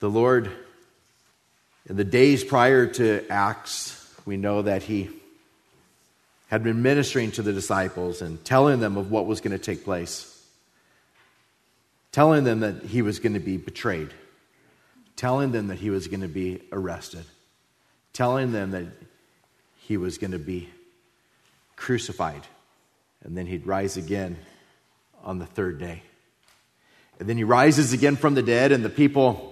The Lord, in the days prior to Acts, we know that He had been ministering to the disciples and telling them of what was going to take place, telling them that He was going to be betrayed, telling them that He was going to be arrested, telling them that He was going to be crucified, and then He'd rise again on the third day. And then he rises again from the dead, and the people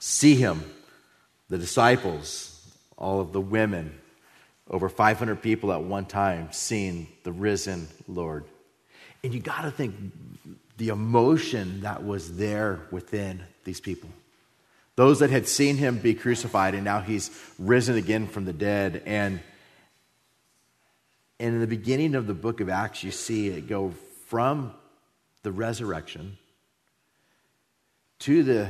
see him, the disciples, all of the women, over 500 people at one time seeing the risen Lord. And you got to think the emotion that was there within these people. Those that had seen him be crucified, and now he's risen again from the dead. And, and in the beginning of the book of Acts, you see it go from the resurrection to the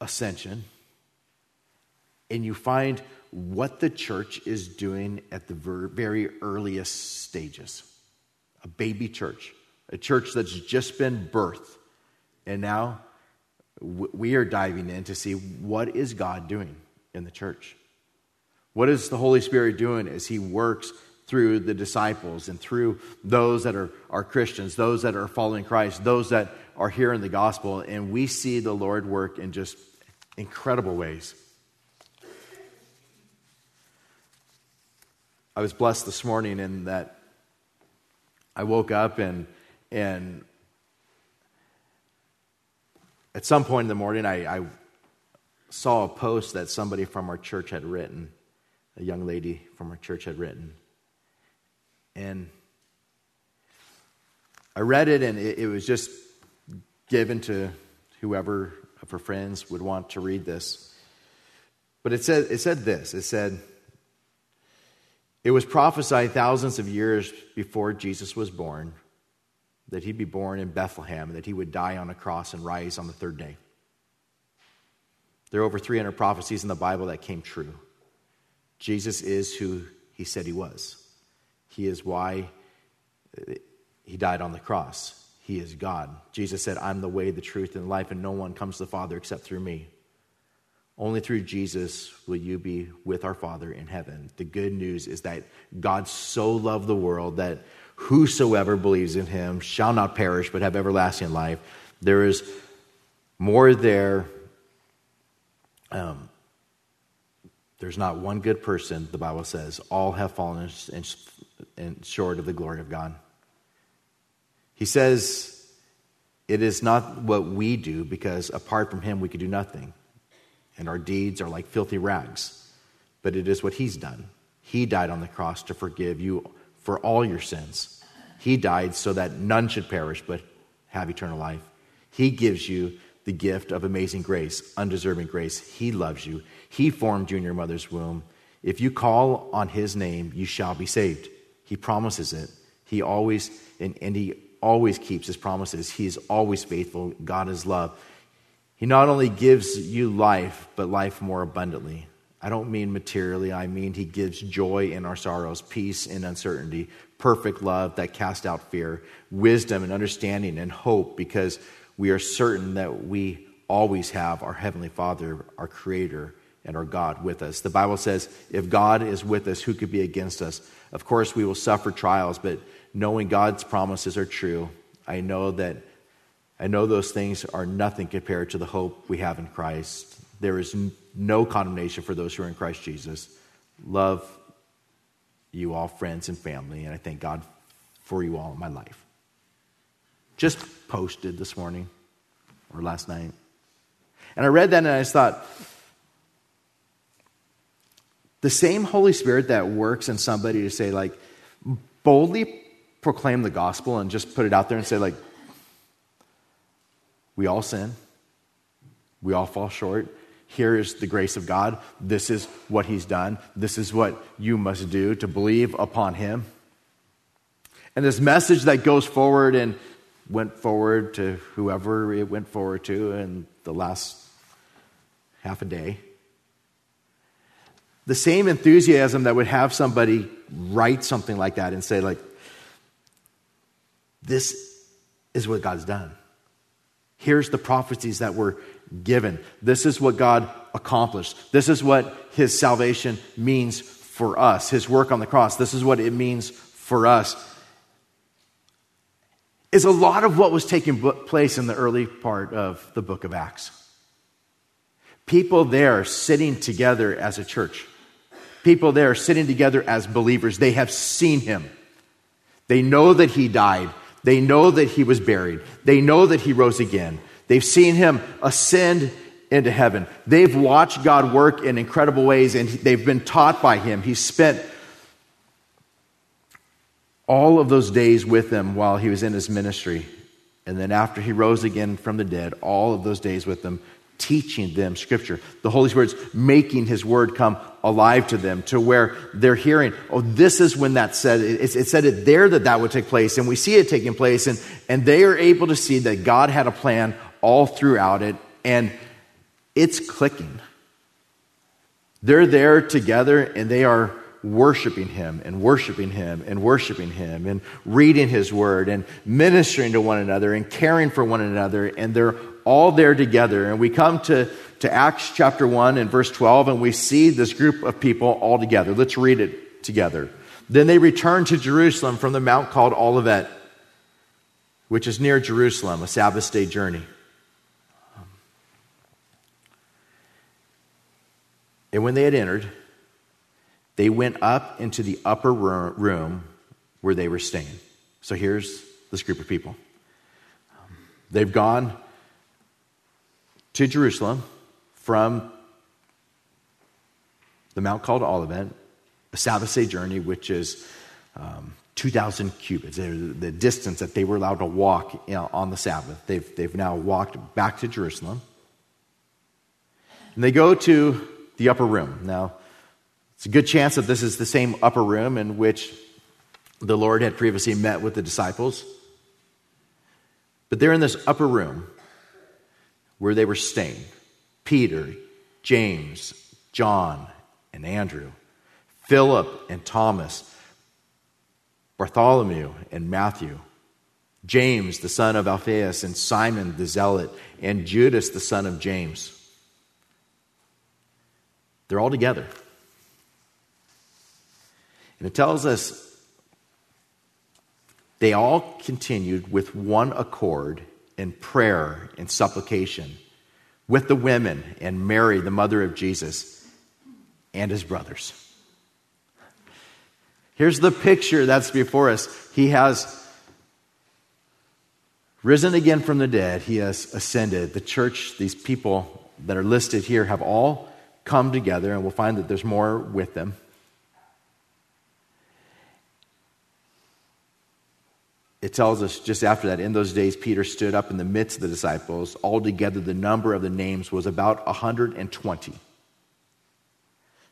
ascension, and you find what the church is doing at the very earliest stages a baby church, a church that's just been birthed. And now we are diving in to see what is God doing in the church. What is the Holy Spirit doing as He works through the disciples and through those that are, are Christians, those that are following Christ, those that are here in the gospel, and we see the Lord work in just incredible ways. I was blessed this morning in that I woke up and and at some point in the morning I, I saw a post that somebody from our church had written, a young lady from our church had written. And I read it, and it, it was just given to whoever of her friends would want to read this. But it said, it said this it said, It was prophesied thousands of years before Jesus was born that he'd be born in Bethlehem that he would die on a cross and rise on the third day. There are over 300 prophecies in the Bible that came true. Jesus is who he said he was. He is why he died on the cross. He is God. Jesus said, I'm the way, the truth, and life, and no one comes to the Father except through me. Only through Jesus will you be with our Father in heaven. The good news is that God so loved the world that whosoever believes in him shall not perish but have everlasting life. There is more there. Um, there's not one good person, the Bible says. All have fallen and short of the glory of God. He says, It is not what we do, because apart from him, we could do nothing. And our deeds are like filthy rags. But it is what he's done. He died on the cross to forgive you for all your sins. He died so that none should perish, but have eternal life. He gives you the gift of amazing grace, undeserving grace. He loves you. He formed you in your mother's womb. If you call on his name, you shall be saved. He promises it. He always, and, and he always keeps his promises. He is always faithful. God is love. He not only gives you life, but life more abundantly. I don't mean materially, I mean he gives joy in our sorrows, peace in uncertainty, perfect love that casts out fear, wisdom and understanding and hope because we are certain that we always have our Heavenly Father, our Creator, and our God with us. The Bible says, if God is with us, who could be against us? Of course, we will suffer trials, but knowing God's promises are true, I know that I know those things are nothing compared to the hope we have in Christ. There is no condemnation for those who are in Christ Jesus. Love you all, friends and family, and I thank God for you all in my life. Just posted this morning or last night. And I read that and I just thought, the same Holy Spirit that works in somebody to say, like, boldly proclaim the gospel and just put it out there and say, like, we all sin, we all fall short. Here is the grace of God. This is what He's done. This is what you must do to believe upon Him. And this message that goes forward and went forward to whoever it went forward to in the last half a day. The same enthusiasm that would have somebody write something like that and say, like, this is what God's done. Here's the prophecies that were given. This is what God accomplished. This is what his salvation means for us, his work on the cross. This is what it means for us. Is a lot of what was taking place in the early part of the book of Acts. People there sitting together as a church. People there sitting together as believers. They have seen him. They know that he died. They know that he was buried. They know that he rose again. They've seen him ascend into heaven. They've watched God work in incredible ways and they've been taught by him. He spent all of those days with them while he was in his ministry. And then after he rose again from the dead, all of those days with them, teaching them scripture. The Holy Spirit's making his word come alive to them to where they're hearing, oh, this is when that said, it, it said it there that that would take place. And we see it taking place. And, and they are able to see that God had a plan all throughout it. And it's clicking. They're there together and they are worshiping Him and worshiping Him and worshiping Him and reading His Word and ministering to one another and caring for one another. And they're all there together. And we come to, to Acts chapter 1 and verse 12 and we see this group of people all together. Let's read it together. Then they returned to Jerusalem from the mount called Olivet, which is near Jerusalem, a Sabbath day journey. And when they had entered, they went up into the upper room where they were staying. So here's this group of people. They've gone to Jerusalem from the mount called Olivet, a Sabbath day journey, which is um, 2,000 cubits, the distance that they were allowed to walk you know, on the Sabbath. They've, they've now walked back to Jerusalem. And they go to the upper room. Now, it's a good chance that this is the same upper room in which the Lord had previously met with the disciples. But they're in this upper room where they were staying Peter, James, John, and Andrew, Philip and Thomas, Bartholomew and Matthew, James, the son of Alphaeus, and Simon the zealot, and Judas, the son of James. They're all together. And it tells us they all continued with one accord in prayer and supplication with the women and Mary, the mother of Jesus, and his brothers. Here's the picture that's before us. He has risen again from the dead, he has ascended. The church, these people that are listed here, have all come together, and we'll find that there's more with them. It tells us just after that, in those days, Peter stood up in the midst of the disciples. Altogether, the number of the names was about 120.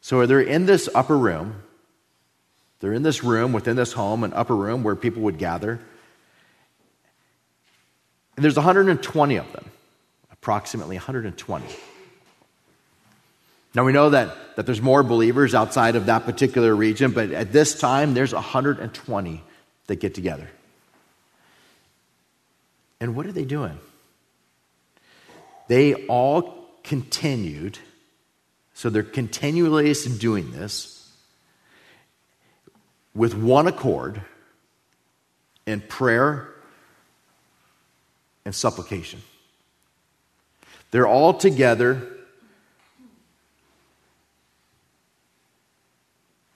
So they're in this upper room. They're in this room within this home, an upper room where people would gather. And there's 120 of them, approximately 120. Now we know that, that there's more believers outside of that particular region, but at this time there's 120 that get together. And what are they doing? They all continued, so they're continually doing this with one accord in prayer and supplication. They're all together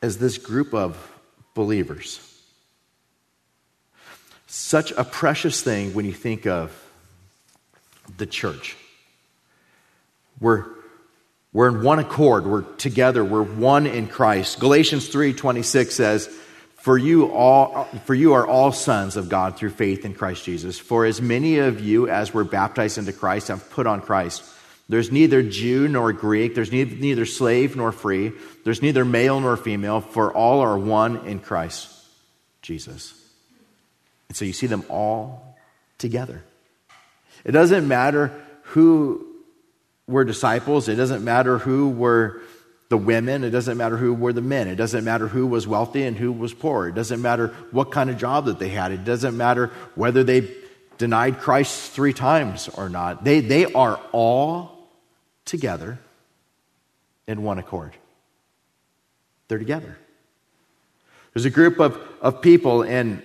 as this group of believers. Such a precious thing when you think of the church. We're, we're in one accord, we're together, we're one in Christ. Galatians 3:26 says, for you all for you are all sons of God through faith in Christ Jesus. For as many of you as were baptized into Christ have put on Christ. There's neither Jew nor Greek. There's neither slave nor free. There's neither male nor female, for all are one in Christ Jesus. And so you see them all together. It doesn't matter who were disciples, it doesn't matter who were the women, it doesn't matter who were the men, it doesn't matter who was wealthy and who was poor, it doesn't matter what kind of job that they had, it doesn't matter whether they denied Christ three times or not. They, they are all together in one accord. They're together. There's a group of, of people, and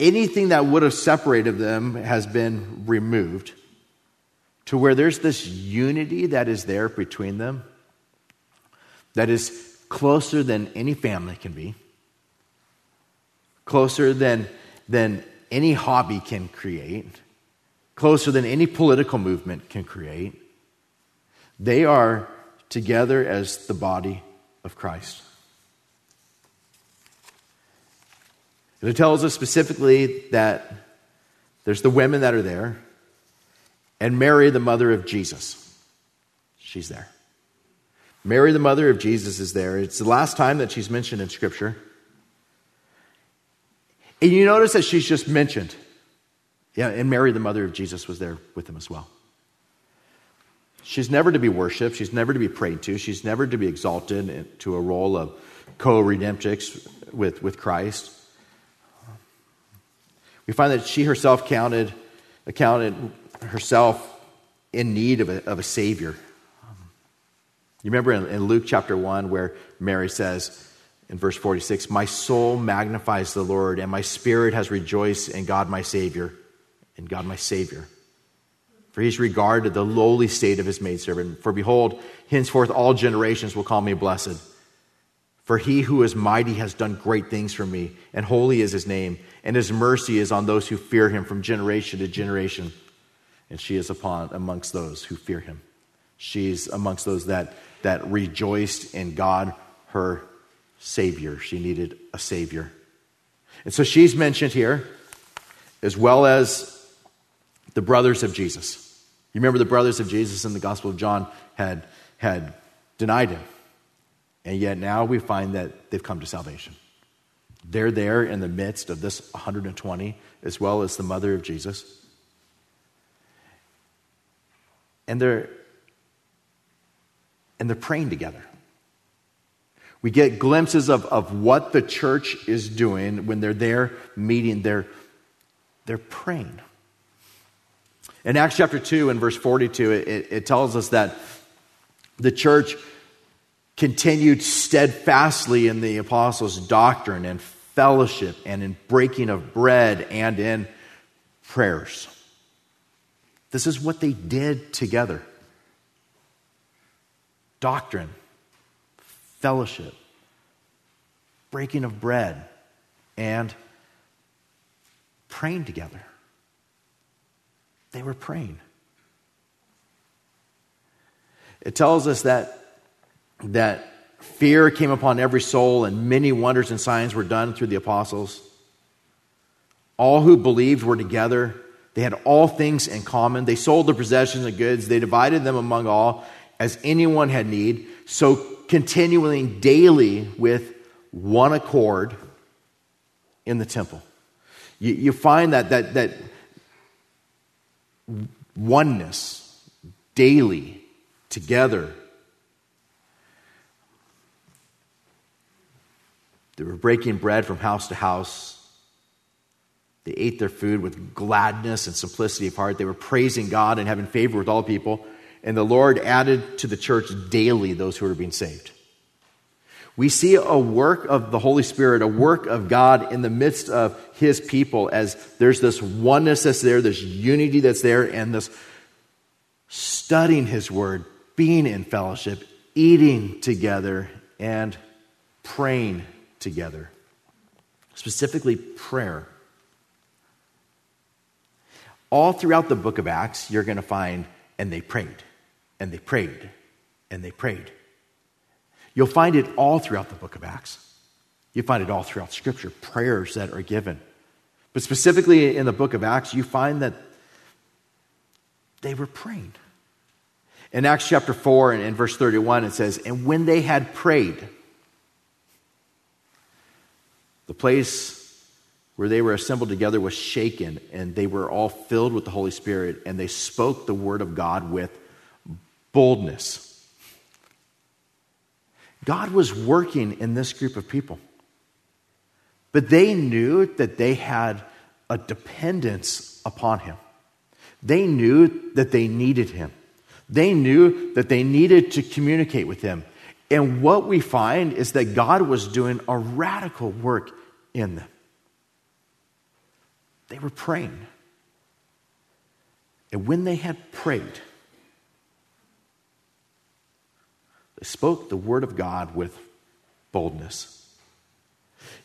anything that would have separated them has been removed to where there's this unity that is there between them that is closer than any family can be, closer than, than any hobby can create, closer than any political movement can create. They are together as the body of Christ. And it tells us specifically that there's the women that are there, and Mary, the mother of Jesus. She's there. Mary, the mother of Jesus, is there. It's the last time that she's mentioned in Scripture. And you notice that she's just mentioned. Yeah, and Mary, the mother of Jesus, was there with them as well. She's never to be worshiped. She's never to be prayed to. She's never to be exalted to a role of co redemptrix with, with Christ. We find that she herself counted, accounted herself in need of a, of a Savior. You remember in, in Luke chapter 1 where Mary says in verse 46, My soul magnifies the Lord, and my spirit has rejoiced in God my Savior, in God my Savior. For he's regarded the lowly state of his maidservant. For behold, henceforth all generations will call me blessed. For he who is mighty has done great things for me, and holy is his name, and his mercy is on those who fear him from generation to generation. And she is upon amongst those who fear him. She's amongst those that, that rejoiced in God, her Savior. She needed a Savior. And so she's mentioned here, as well as the brothers of Jesus. You remember the brothers of Jesus in the Gospel of John had, had denied him. And yet now we find that they've come to salvation. They're there in the midst of this 120, as well as the mother of Jesus. And they're, and they're praying together. We get glimpses of, of what the church is doing when they're there meeting. They're, they're praying. In Acts chapter 2 and verse 42, it, it tells us that the church continued steadfastly in the apostles' doctrine and fellowship and in breaking of bread and in prayers. This is what they did together doctrine, fellowship, breaking of bread, and praying together. They were praying. It tells us that, that fear came upon every soul, and many wonders and signs were done through the apostles. All who believed were together. They had all things in common. They sold their possessions and goods. They divided them among all as anyone had need. So, continuing daily with one accord in the temple. You, you find that, that, that oneness daily together. They were breaking bread from house to house. They ate their food with gladness and simplicity of heart. They were praising God and having favor with all people. And the Lord added to the church daily those who were being saved. We see a work of the Holy Spirit, a work of God in the midst of His people as there's this oneness that's there, this unity that's there, and this studying His Word, being in fellowship, eating together, and praying together. Specifically, prayer. All throughout the book of Acts, you're going to find, and they prayed, and they prayed, and they prayed. You'll find it all throughout the book of Acts. You find it all throughout Scripture, prayers that are given. But specifically in the book of Acts, you find that they were praying. In Acts chapter 4 and in verse 31, it says, And when they had prayed, the place where they were assembled together was shaken, and they were all filled with the Holy Spirit, and they spoke the word of God with boldness. God was working in this group of people. But they knew that they had a dependence upon him. They knew that they needed him. They knew that they needed to communicate with him. And what we find is that God was doing a radical work in them. They were praying. And when they had prayed, they spoke the word of God with boldness.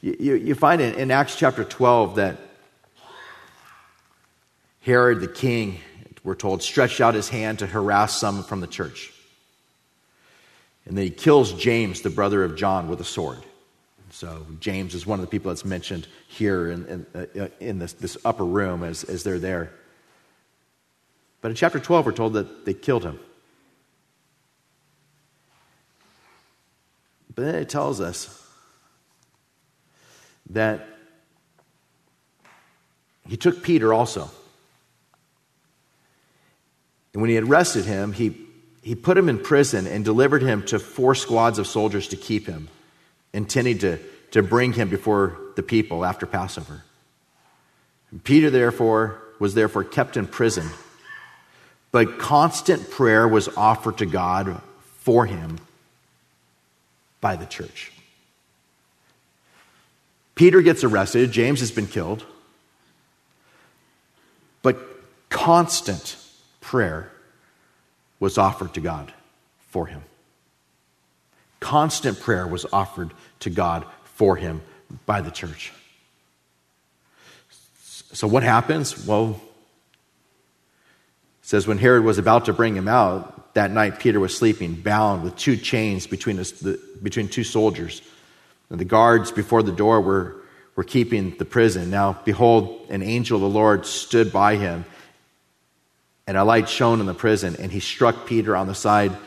You, you, find in, in Acts chapter 12 that Herod the king, we're told, stretched out his hand to harass some from the church. And then he kills James, the brother of John, with a sword. So James is one of the people that's mentioned here in, in, uh, in this, this upper room as, as they're there. But in chapter 12, we're told that they killed him. But then it tells us that he took Peter also. And when he had arrested him, he, he put him in prison and delivered him to four squads of soldiers to keep him, intending to, to bring him before the people after Passover. Peter, therefore, was therefore kept in prison but constant prayer was offered to God for him by the church. Peter gets arrested, James has been killed, but constant prayer was offered to God for him. Constant prayer was offered to God for him by the church. So, what happens? Well, says when Herod was about to bring him out, that night Peter was sleeping, bound with two chains between, the, between two soldiers. And the guards before the door were, were keeping the prison. Now, behold, an angel of the Lord stood by him, and a light shone in the prison, and he struck Peter on the side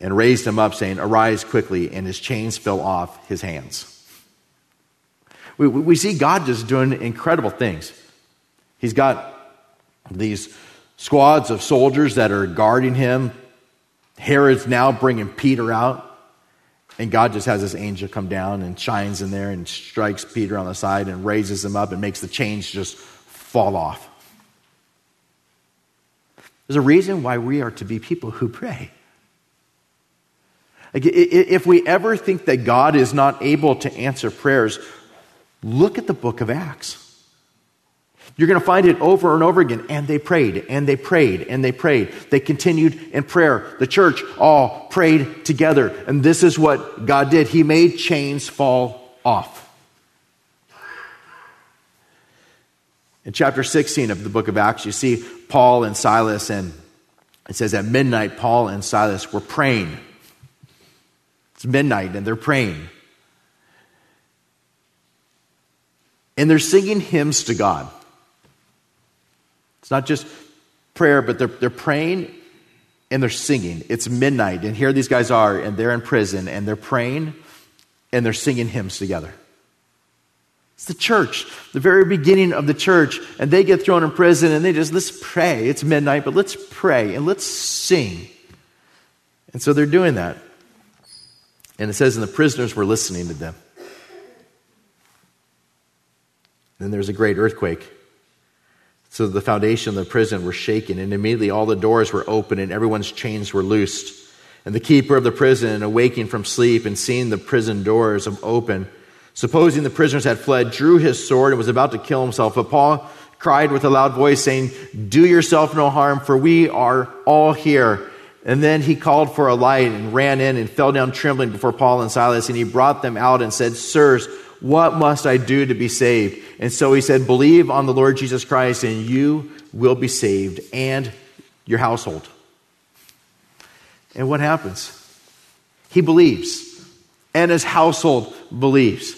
and raised him up, saying, Arise quickly, and his chains fell off his hands. We, we see God just doing incredible things. He's got these squads of soldiers that are guarding him. Herod's now bringing Peter out. And God just has this angel come down and shines in there and strikes Peter on the side and raises him up and makes the chains just fall off. There's a reason why we are to be people who pray. If we ever think that God is not able to answer prayers, look at the book of Acts. You're going to find it over and over again. And they prayed, and they prayed, and they prayed. They continued in prayer. The church all prayed together. And this is what God did He made chains fall off. In chapter 16 of the book of Acts, you see Paul and Silas, and it says at midnight, Paul and Silas were praying. It's midnight, and they're praying. And they're singing hymns to God. It's not just prayer, but they're, they're praying and they're singing. It's midnight, and here these guys are, and they're in prison, and they're praying and they're singing hymns together. It's the church, the very beginning of the church, and they get thrown in prison, and they just, let's pray. It's midnight, but let's pray and let's sing. And so they're doing that. And it says, and the prisoners were listening to them. Then there's a great earthquake. So the foundation of the prison were shaken, and immediately all the doors were open, and everyone's chains were loosed. And the keeper of the prison, awaking from sleep and seeing the prison doors open, supposing the prisoners had fled, drew his sword and was about to kill himself. But Paul cried with a loud voice, saying, Do yourself no harm, for we are all here. And then he called for a light and ran in and fell down trembling before Paul and Silas. And he brought them out and said, Sirs, what must I do to be saved? And so he said, Believe on the Lord Jesus Christ, and you will be saved, and your household. And what happens? He believes, and his household believes.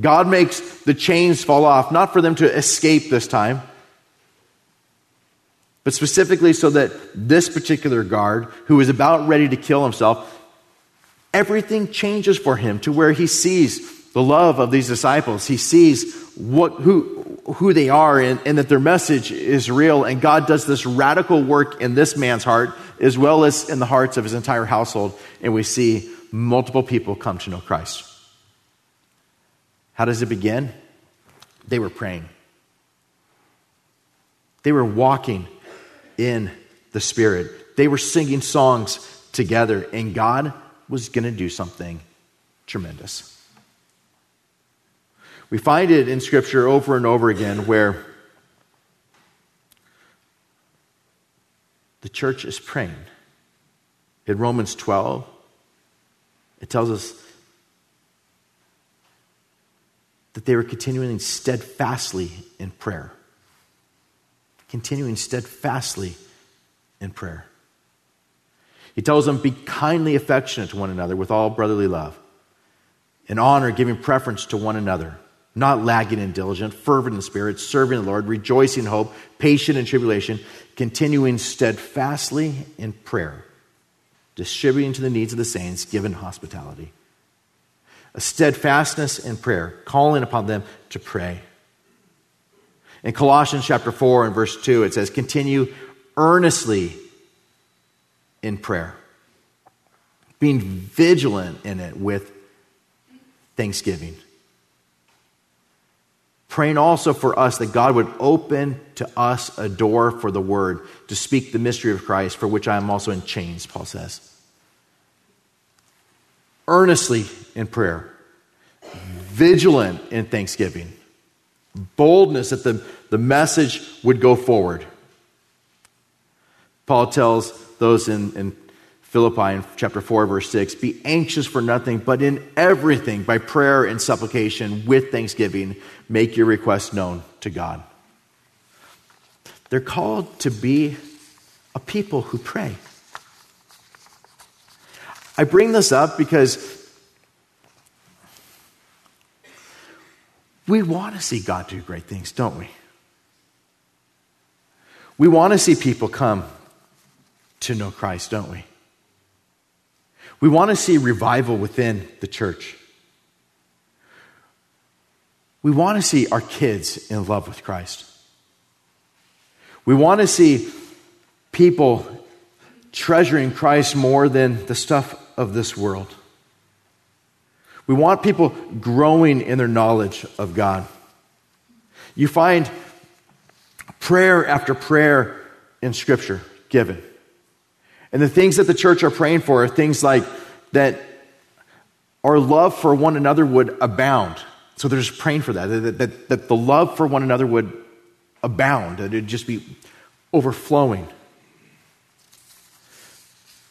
God makes the chains fall off, not for them to escape this time, but specifically so that this particular guard, who is about ready to kill himself, everything changes for him to where he sees the love of these disciples. He sees what, who, who they are and, and that their message is real. And God does this radical work in this man's heart as well as in the hearts of his entire household. And we see multiple people come to know Christ. How does it begin? They were praying. They were walking in the Spirit. They were singing songs together, and God was going to do something tremendous. We find it in Scripture over and over again where the church is praying. In Romans 12, it tells us that they were continuing steadfastly in prayer. Continuing steadfastly in prayer. He tells them, Be kindly affectionate to one another with all brotherly love, in honor, giving preference to one another, not lagging in diligence, fervent in spirit, serving the Lord, rejoicing in hope, patient in tribulation, continuing steadfastly in prayer, distributing to the needs of the saints, giving hospitality. A steadfastness in prayer, calling upon them to pray. In Colossians chapter 4 and verse 2, it says, Continue earnestly in prayer, being vigilant in it with thanksgiving. Praying also for us that God would open to us a door for the word to speak the mystery of Christ, for which I am also in chains, Paul says. Earnestly in prayer, vigilant in thanksgiving, boldness that the, the message would go forward. Paul tells those in, in Philippi in chapter 4, verse 6 Be anxious for nothing, but in everything, by prayer and supplication, with thanksgiving, make your requests known to God. They're called to be a people who pray. I bring this up because we want to see God do great things, don't we? We want to see people come to know Christ, don't we? We want to see revival within the church. We want to see our kids in love with Christ. We want to see people treasuring Christ more than the stuff of this world. We want people growing in their knowledge of God. You find prayer after prayer in Scripture given. And the things that the church are praying for are things like that our love for one another would abound. So they're just praying for that, that, that, that the love for one another would abound, that it would just be overflowing.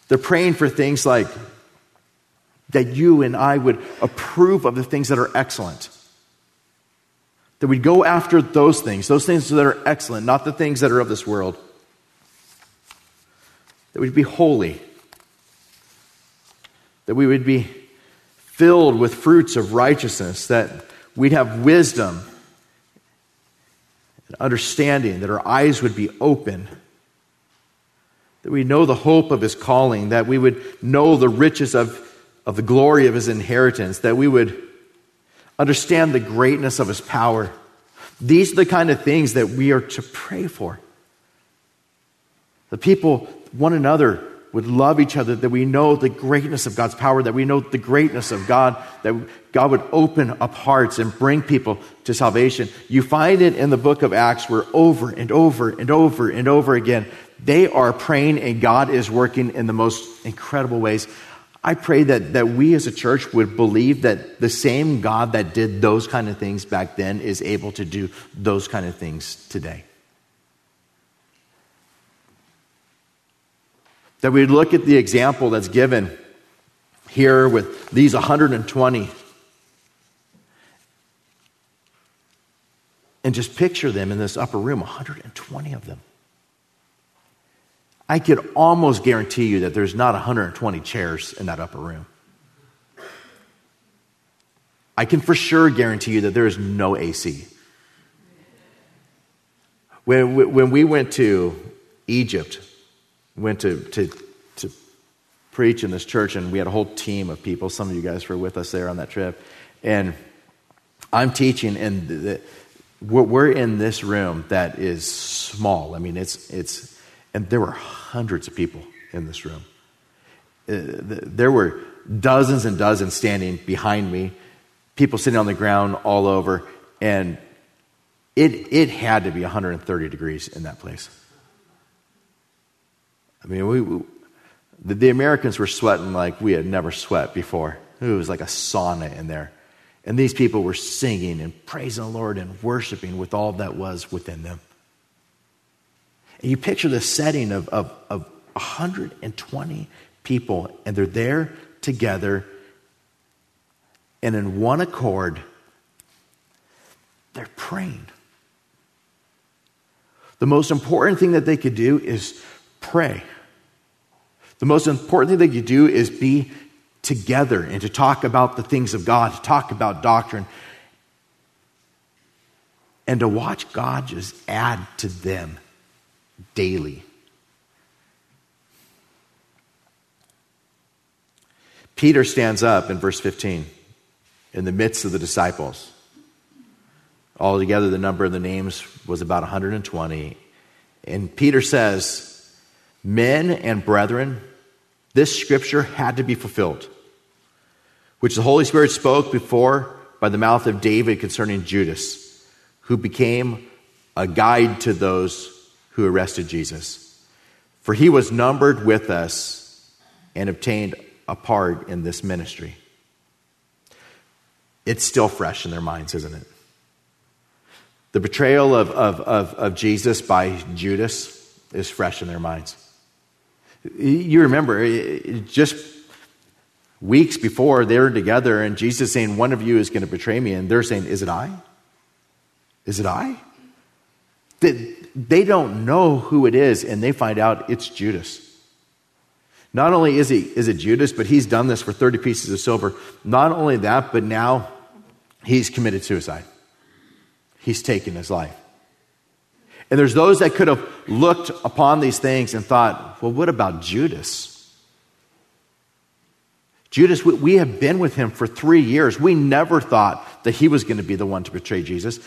They're praying for things like that you and I would approve of the things that are excellent. That we'd go after those things, those things that are excellent, not the things that are of this world. That we'd be holy, that we would be filled with fruits of righteousness, that we'd have wisdom and understanding, that our eyes would be open, that we know the hope of his calling, that we would know the riches of, of the glory of his inheritance, that we would understand the greatness of his power. These are the kind of things that we are to pray for. The people one another would love each other, that we know the greatness of God's power, that we know the greatness of God, that God would open up hearts and bring people to salvation. You find it in the book of Acts where over and over and over and over again, they are praying and God is working in the most incredible ways. I pray that, that we as a church would believe that the same God that did those kind of things back then is able to do those kind of things today. That we look at the example that's given here with these 120 and just picture them in this upper room 120 of them. I could almost guarantee you that there's not 120 chairs in that upper room. I can for sure guarantee you that there is no AC. When, when we went to Egypt, went to, to, to preach in this church, and we had a whole team of people. Some of you guys were with us there on that trip. And I'm teaching, and the, we're in this room that is small. I mean, it's, it's, and there were hundreds of people in this room. Uh, there were dozens and dozens standing behind me, people sitting on the ground all over, and it, it had to be 130 degrees in that place. I mean, we, we the, the Americans were sweating like we had never sweat before. It was like a sauna in there. And these people were singing and praising the Lord and worshiping with all that was within them. And you picture the setting of, of, of 120 people, and they're there together, and in one accord, they're praying. The most important thing that they could do is pray. The most important thing that you do is be together and to talk about the things of God, to talk about doctrine, and to watch God just add to them daily. Peter stands up in verse 15 in the midst of the disciples. Altogether, the number of the names was about 120. And Peter says, Men and brethren, this scripture had to be fulfilled, which the Holy Spirit spoke before by the mouth of David concerning Judas, who became a guide to those who arrested Jesus. For he was numbered with us and obtained a part in this ministry. It's still fresh in their minds, isn't it? The betrayal of, of, of, of Jesus by Judas is fresh in their minds. You remember, just weeks before they were together, and Jesus saying, One of you is going to betray me, and they're saying, Is it I? Is it I? They don't know who it is, and they find out it's Judas. Not only is, he, is it Judas, but he's done this for 30 pieces of silver. Not only that, but now he's committed suicide. He's taken his life. And there's those that could have looked upon these things and thought, well, what about Judas? Judas, we have been with him for three years. We never thought that he was going to be the one to betray Jesus.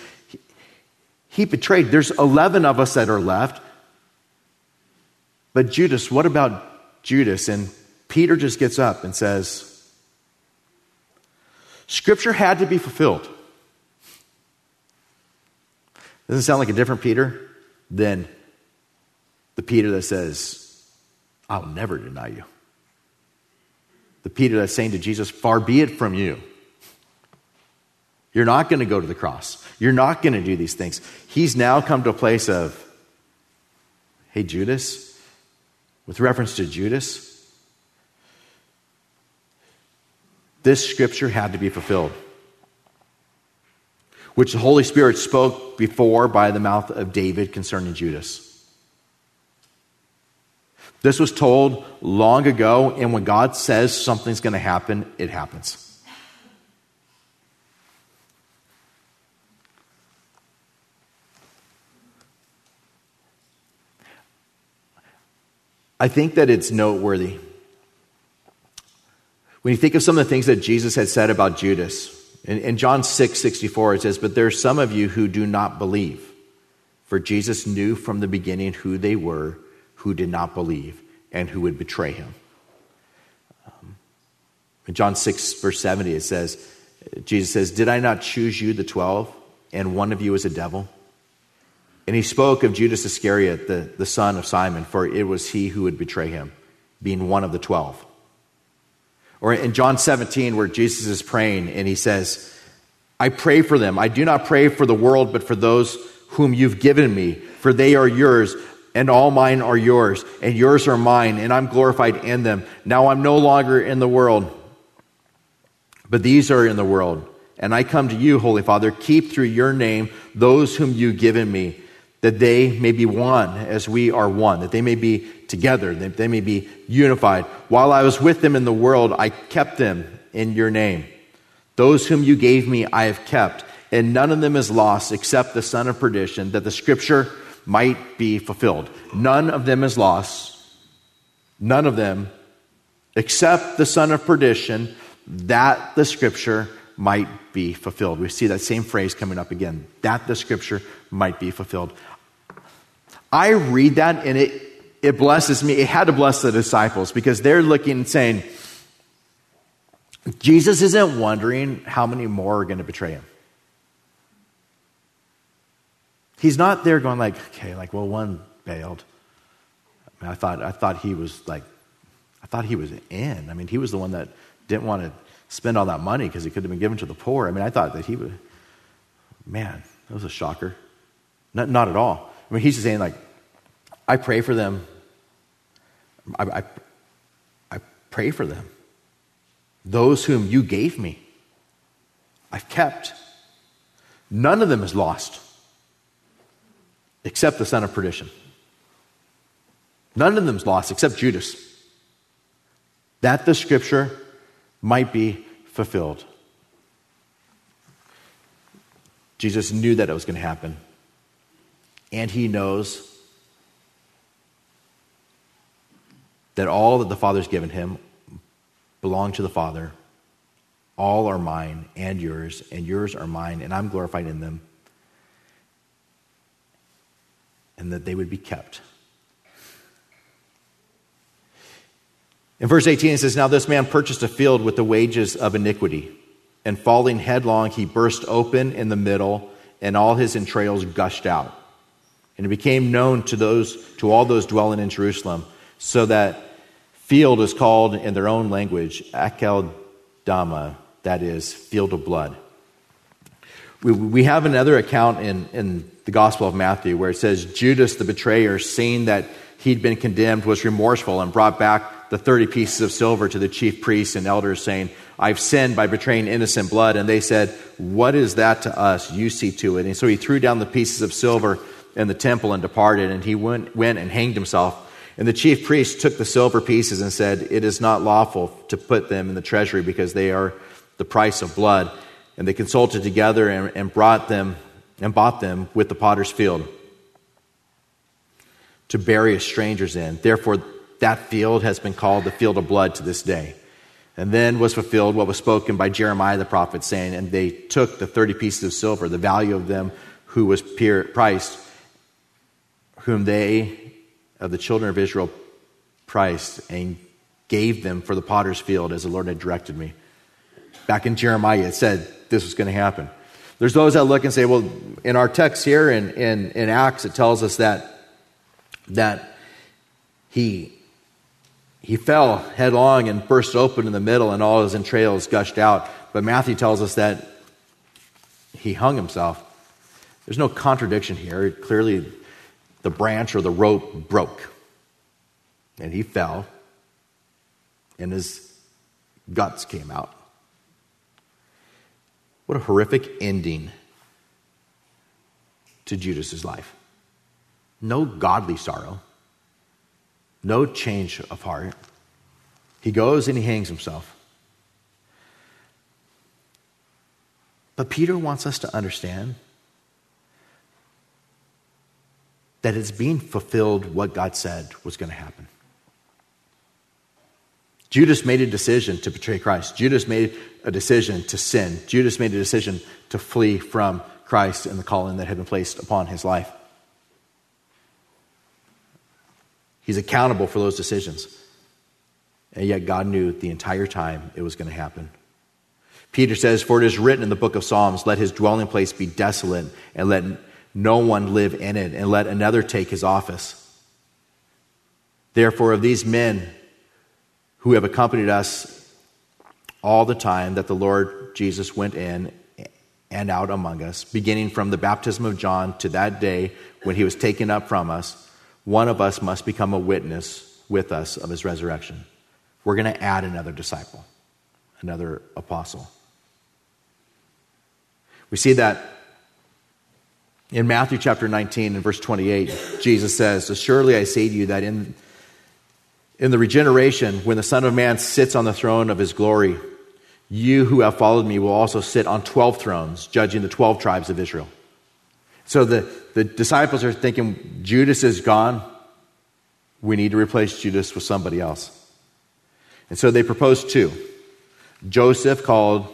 He betrayed. There's 11 of us that are left. But Judas, what about Judas? And Peter just gets up and says, Scripture had to be fulfilled. Doesn't sound like a different Peter than the Peter that says, I'll never deny you. The Peter that's saying to Jesus, Far be it from you. You're not going to go to the cross. You're not going to do these things. He's now come to a place of, hey, Judas, with reference to Judas, this scripture had to be fulfilled, which the Holy Spirit spoke before by the mouth of David concerning Judas. This was told long ago, and when God says something's going to happen, it happens. I think that it's noteworthy. When you think of some of the things that Jesus had said about Judas, in, in John 6 64, it says, But there are some of you who do not believe. For Jesus knew from the beginning who they were who did not believe and who would betray him. Um, in John 6, verse 70, it says, Jesus says, Did I not choose you, the 12, and one of you is a devil? And he spoke of Judas Iscariot, the, the son of Simon, for it was he who would betray him, being one of the twelve. Or in John 17, where Jesus is praying and he says, I pray for them. I do not pray for the world, but for those whom you've given me, for they are yours, and all mine are yours, and yours are mine, and I'm glorified in them. Now I'm no longer in the world, but these are in the world. And I come to you, Holy Father, keep through your name those whom you've given me that they may be one as we are one, that they may be together, that they may be unified. While I was with them in the world, I kept them in your name. Those whom you gave me, I have kept, and none of them is lost except the son of perdition, that the scripture might be fulfilled. None of them is lost. None of them except the son of perdition, that the scripture might be fulfilled. We see that same phrase coming up again, that the scripture might be fulfilled. I read that and it, it blesses me. It had to bless the disciples because they're looking and saying, Jesus isn't wondering how many more are going to betray him. He's not there going like, okay, like, well, one bailed. I, mean, I thought, I thought he was like, I thought he was in. I mean, he was the one that didn't want to spend all that money because it could have been given to the poor. I mean, I thought that he would, man, that was a shocker. Not, not at all. I mean, he's just saying, like, I pray for them. I, I, I pray for them. Those whom you gave me, I've kept. None of them is lost except the son of perdition. None of them is lost except Judas. That the scripture might be fulfilled. Jesus knew that it was going to happen. And he knows that all that the Father's given him belong to the Father. All are mine and yours, and yours are mine, and I'm glorified in them. And that they would be kept. In verse 18, it says, Now this man purchased a field with the wages of iniquity, and falling headlong, he burst open in the middle, and all his entrails gushed out. And it became known to those, to all those dwelling in Jerusalem, so that field is called in their own language Akeldama, that is, field of blood. We, we have another account in, in the Gospel of Matthew where it says Judas the betrayer, seeing that he'd been condemned, was remorseful and brought back the 30 pieces of silver to the chief priests and elders, saying, I've sinned by betraying innocent blood. And they said, What is that to us? You see to it. And so he threw down the pieces of silver in the temple and departed, and he went, went and hanged himself. And the chief priests took the silver pieces and said, It is not lawful to put them in the treasury because they are the price of blood. And they consulted together and, and brought them and bought them with the potter's field to bury strangers in. Therefore, that field has been called the field of blood to this day. And then was fulfilled what was spoken by Jeremiah the prophet, saying, And they took the 30 pieces of silver, the value of them who was priced, whom they, of the children of Israel, priced, and gave them for the potter's field as the Lord had directed me. Back in Jeremiah, it said this was going to happen. There's those that look and say, well, in our text here in, in, in Acts, it tells us that, that he, he fell headlong and burst open in the middle, and all his entrails gushed out. But Matthew tells us that he hung himself. There's no contradiction here. Clearly, the branch or the rope broke, and he fell, and his guts came out. What a horrific ending to Judas's life. No godly sorrow, no change of heart. He goes and he hangs himself. But Peter wants us to understand that it's being fulfilled what God said was going to happen. Judas made a decision to betray Christ. Judas made a decision to sin. Judas made a decision to flee from Christ and the calling that had been placed upon his life. He's accountable for those decisions. And yet God knew the entire time it was going to happen. Peter says, For it is written in the book of Psalms, let his dwelling place be desolate, and let no one live in it, and let another take his office. Therefore, of these men who have accompanied us all the time that the Lord Jesus went in and out among us, beginning from the baptism of John to that day when he was taken up from us, one of us must become a witness with us of his resurrection. We're going to add another disciple, another apostle. We see that in Matthew chapter 19 and verse 28, Jesus says, Surely I say to you that in in the regeneration, when the Son of Man sits on the throne of his glory, you who have followed me will also sit on 12 thrones, judging the 12 tribes of Israel. So the, the disciples are thinking, Judas is gone. We need to replace Judas with somebody else. And so they proposed two Joseph, called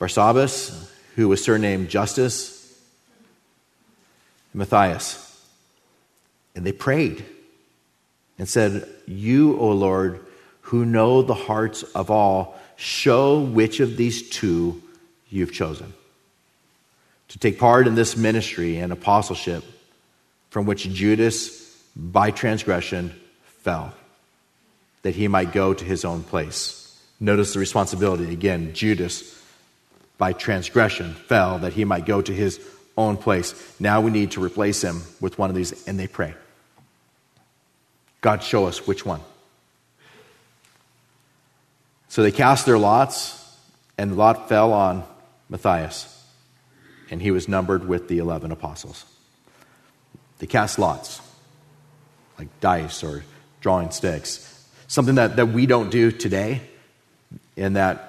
Barsabbas, who was surnamed Justus, and Matthias. And they prayed and said, You, O Lord, who know the hearts of all, show which of these two you've chosen. To take part in this ministry and apostleship from which Judas, by transgression, fell, that he might go to his own place. Notice the responsibility again. Judas, by transgression, fell, that he might go to his own place. Now we need to replace him with one of these, and they pray. God, show us which one. So they cast their lots, and the lot fell on Matthias, and he was numbered with the 11 apostles. They cast lots, like dice or drawing sticks. Something that, that we don't do today, in that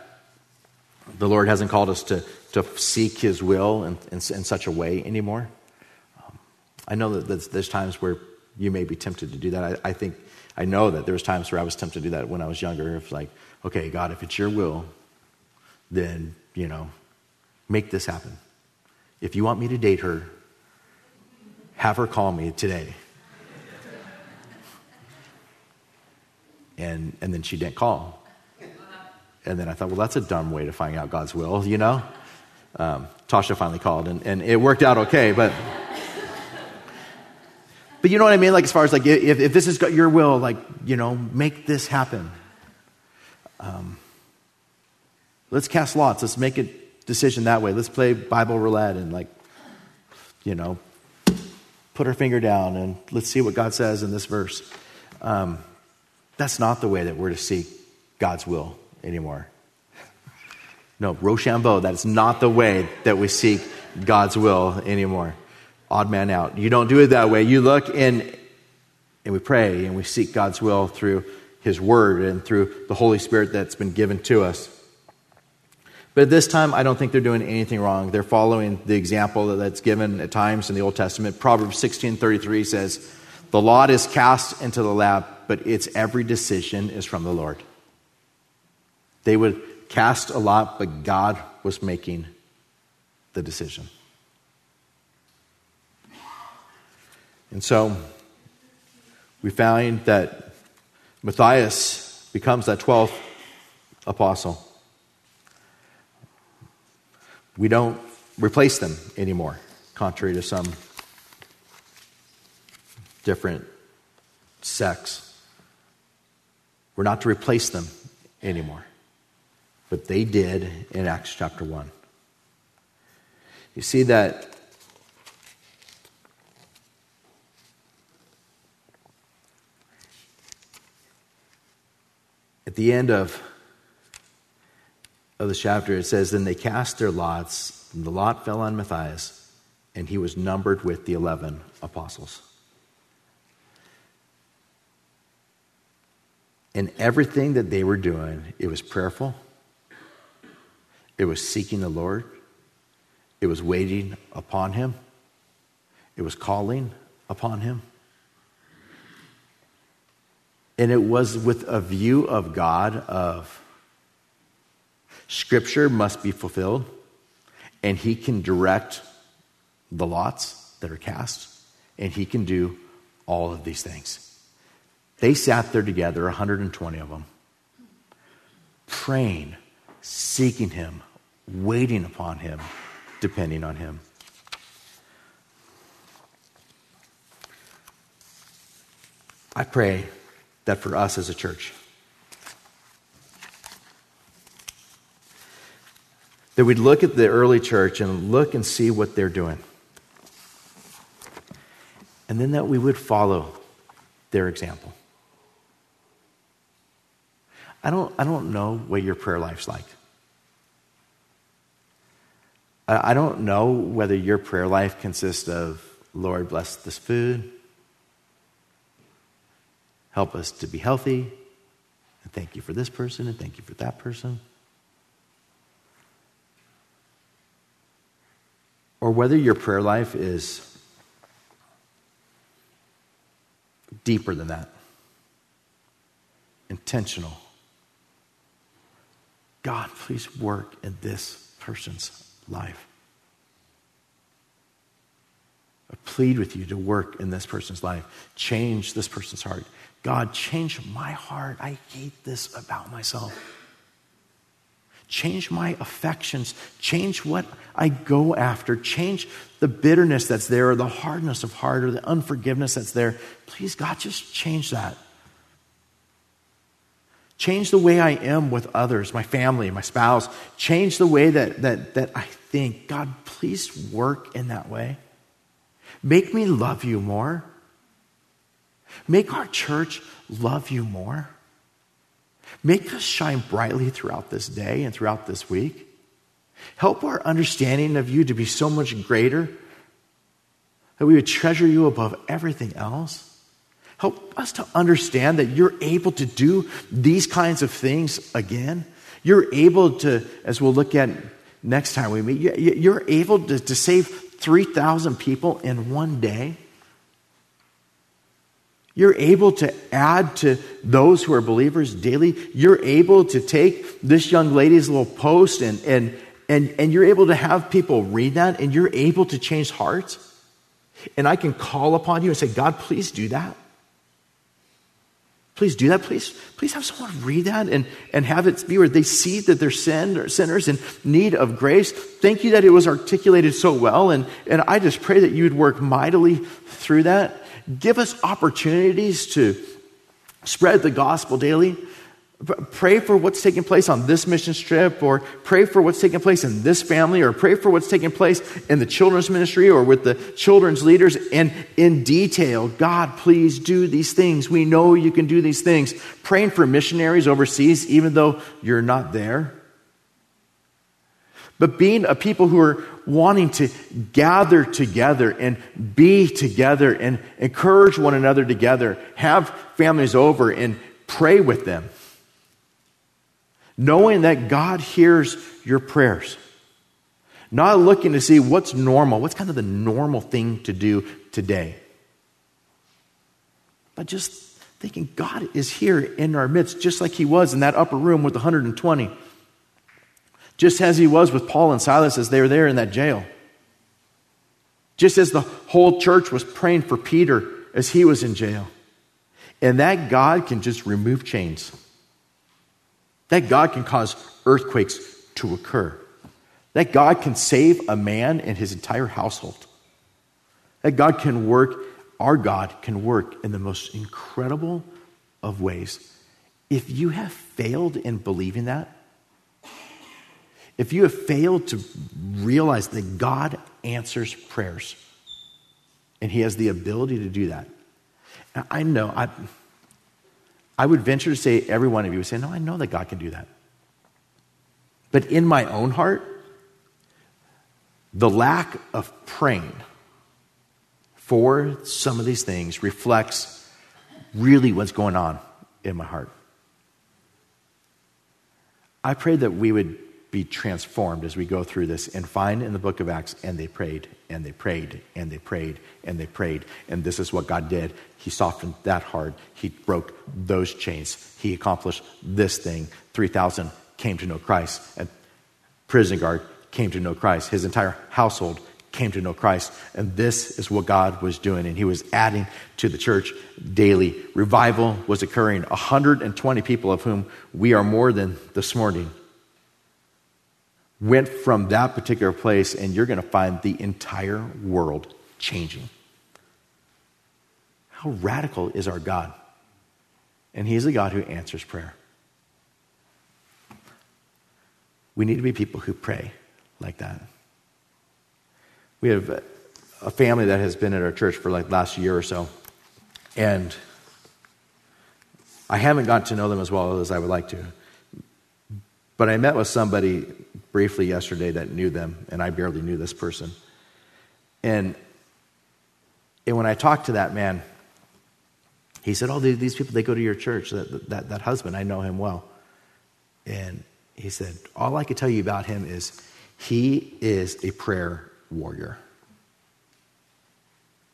the Lord hasn't called us to, to seek His will in, in, in such a way anymore. Um, I know that there's, times where you may be tempted to do that. I, I think, I know that there was times where I was tempted to do that when I was younger. If like, okay, God, if it's your will, then, you know, make this happen. If you want me to date her, have her call me today. and, and then she didn't call. And then I thought, well, that's a dumb way to find out God's will, you know? Um, Tasha finally called, and, and it worked out okay, but. But you know what I mean? Like, as far as like, if, if this is your will, like, you know, make this happen. Um, let's cast lots. Let's make a decision that way. Let's play Bible roulette and, like, you know, put our finger down and let's see what God says in this verse. Um, that's not the way that we're to seek God's will anymore. No, Rochambeau, that is not the way that we seek God's will anymore. Odd man out. You don't do it that way. You look in and we pray and we seek God's will through His Word and through the Holy Spirit that's been given to us. But at this time, I don't think they're doing anything wrong. They're following the example that's given at times in the Old Testament. Proverbs 16:33 says, "The lot is cast into the lap, but its every decision is from the Lord." They would cast a lot, but God was making the decision. And so we find that Matthias becomes that 12th apostle. We don't replace them anymore, contrary to some different sects. We're not to replace them anymore. But they did in Acts chapter 1. You see that at the end of of the chapter, it says, Then they cast their lots, and the lot fell on Matthias, and he was numbered with the 11 apostles. And everything that they were doing, it was prayerful, it was seeking the Lord, it was waiting upon Him, it was calling upon Him. And it was with a view of God of Scripture must be fulfilled, and He can direct the lots that are cast, and He can do all of these things. They sat there together, 120 of them, praying, seeking Him, waiting upon Him, depending on Him. I pray that for us as a church, that we'd look at the early church and look and see what they're doing. And then that we would follow their example. I don't, I don't know what your prayer life's like. I don't know whether your prayer life consists of, Lord, bless this food, help us to be healthy, and thank you for this person, and thank you for that person. Or whether your prayer life is deeper than that, intentional. God, please work in this person's life. I plead with you to work in this person's life. Change this person's heart. God, change my heart. I hate this about myself. Change my affections. Change what I go after. Change the bitterness that's there, or the hardness of heart, or the unforgiveness that's there. Please, God, just change that. Change the way I am with others, my family, my spouse. Change the way that, that, that I think. God, please work in that way. Make me love you more. Make our church love you more. Make us shine brightly throughout this day and throughout this week. Help our understanding of you to be so much greater that we would treasure you above everything else. Help us to understand that you're able to do these kinds of things again. You're able to, as we'll look at next time we meet, you're able to, to save 3,000 people in one day. You're able to add to those who are believers daily. You're able to take this young lady's little post and, and, and, and you're able to have people read that and you're able to change hearts. And I can call upon you and say, God, please do that. Please do that. Please, please have someone read that and, and have it be where they see that they're sin, sinners in need of grace. Thank you that it was articulated so well. And, and I just pray that you would work mightily through that. Give us opportunities to spread the gospel daily. Pray for what's taking place on this mission trip, or pray for what's taking place in this family, or pray for what's taking place in the children's ministry or with the children's leaders. And in detail, God, please do these things. We know you can do these things. Praying for missionaries overseas, even though you're not there. But being a people who are wanting to gather together and be together and encourage one another together, have families over and pray with them knowing that God hears your prayers. Not looking to see what's normal, what's kind of the normal thing to do today. But just thinking God is here in our midst, just like He was in that upper room with 120. Just as He was with Paul and Silas as they were there in that jail. Just as the whole church was praying for Peter as he was in jail. And that God can just remove chains. That God can cause earthquakes to occur. That God can save a man and his entire household. That God can work, our God can work in the most incredible of ways. If you have failed in believing that, if you have failed to realize that God answers prayers and He has the ability to do that, I know, I, I would venture to say every one of you would say, No, I know that God can do that. But in my own heart, the lack of praying for some of these things reflects really what's going on in my heart. I pray that we would be transformed as we go through this and find in the book of Acts, and they prayed, and they prayed, and they prayed, and they prayed. And this is what God did. He softened that heart. He broke those chains. He accomplished this thing. 3,000 came to know Christ. And prison guard came to know Christ. His entire household came to know Christ. And this is what God was doing. And He was adding to the church daily. Revival was occurring. 120 people, of whom we are more than this morning, went from that particular place, and you're going to find the entire world changing. How radical is our God? And He is a God who answers prayer. We need to be people who pray like that. We have a family that has been at our church for like last year or so, and I haven't gotten to know them as well as I would like to. But I met with somebody briefly yesterday that knew them, and I barely knew this person. And, and when I talked to that man, he said, Oh, these people, they go to your church. That, that, that husband, I know him well. And he said, All I can tell you about him is he is a prayer warrior.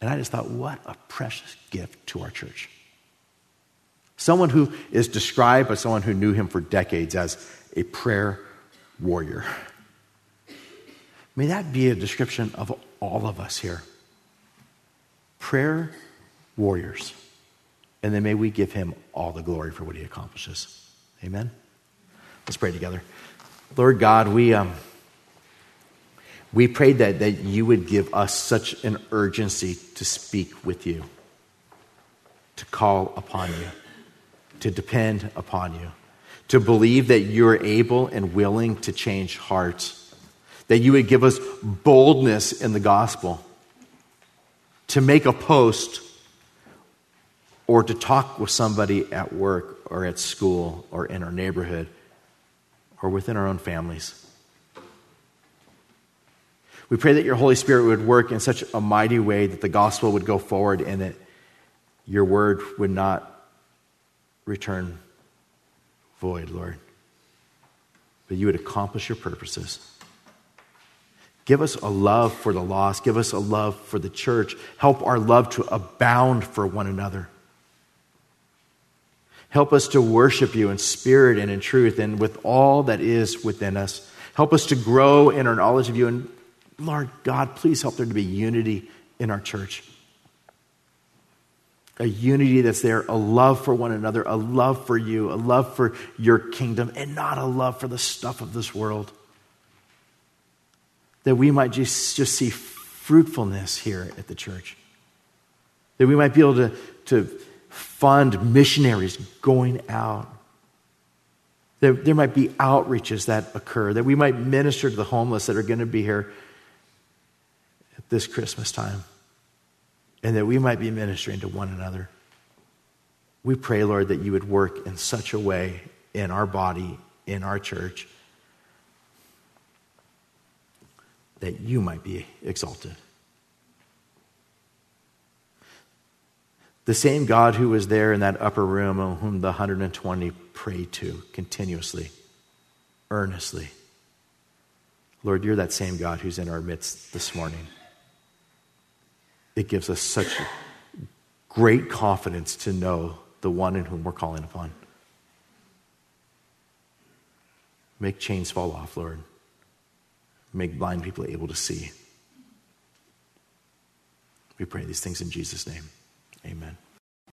And I just thought, what a precious gift to our church. Someone who is described by someone who knew him for decades as a prayer warrior. May that be a description of all of us here. Prayer warriors. And then may we give him all the glory for what he accomplishes. Amen? Let's pray together. Lord God, we, um, we prayed that, that you would give us such an urgency to speak with you, to call upon you, to depend upon you, to believe that you're able and willing to change hearts, that you would give us boldness in the gospel, to make a post or to talk with somebody at work or at school or in our neighborhood or within our own families. We pray that your Holy Spirit would work in such a mighty way that the gospel would go forward and that your word would not return void, Lord, but you would accomplish your purposes. Give us a love for the lost. Give us a love for the church. Help our love to abound for one another. Help us to worship you in spirit and in truth and with all that is within us. Help us to grow in our knowledge of you. And Lord God, please help there to be unity in our church. A unity that's there, a love for one another, a love for you, a love for your kingdom, and not a love for the stuff of this world. That we might just, just see fruitfulness here at the church. That we might be able to, to fund missionaries going out. There, there might be outreaches that occur, that we might minister to the homeless that are going to be here at this Christmas time, and that we might be ministering to one another. We pray, Lord, that you would work in such a way in our body, in our church, that you might be exalted. The same God who was there in that upper room whom the 120 prayed to continuously, earnestly. Lord, you're that same God who's in our midst this morning. It gives us such great confidence to know the one in whom we're calling upon. Make chains fall off, Lord. Make blind people able to see. We pray these things in Jesus' name. Amen.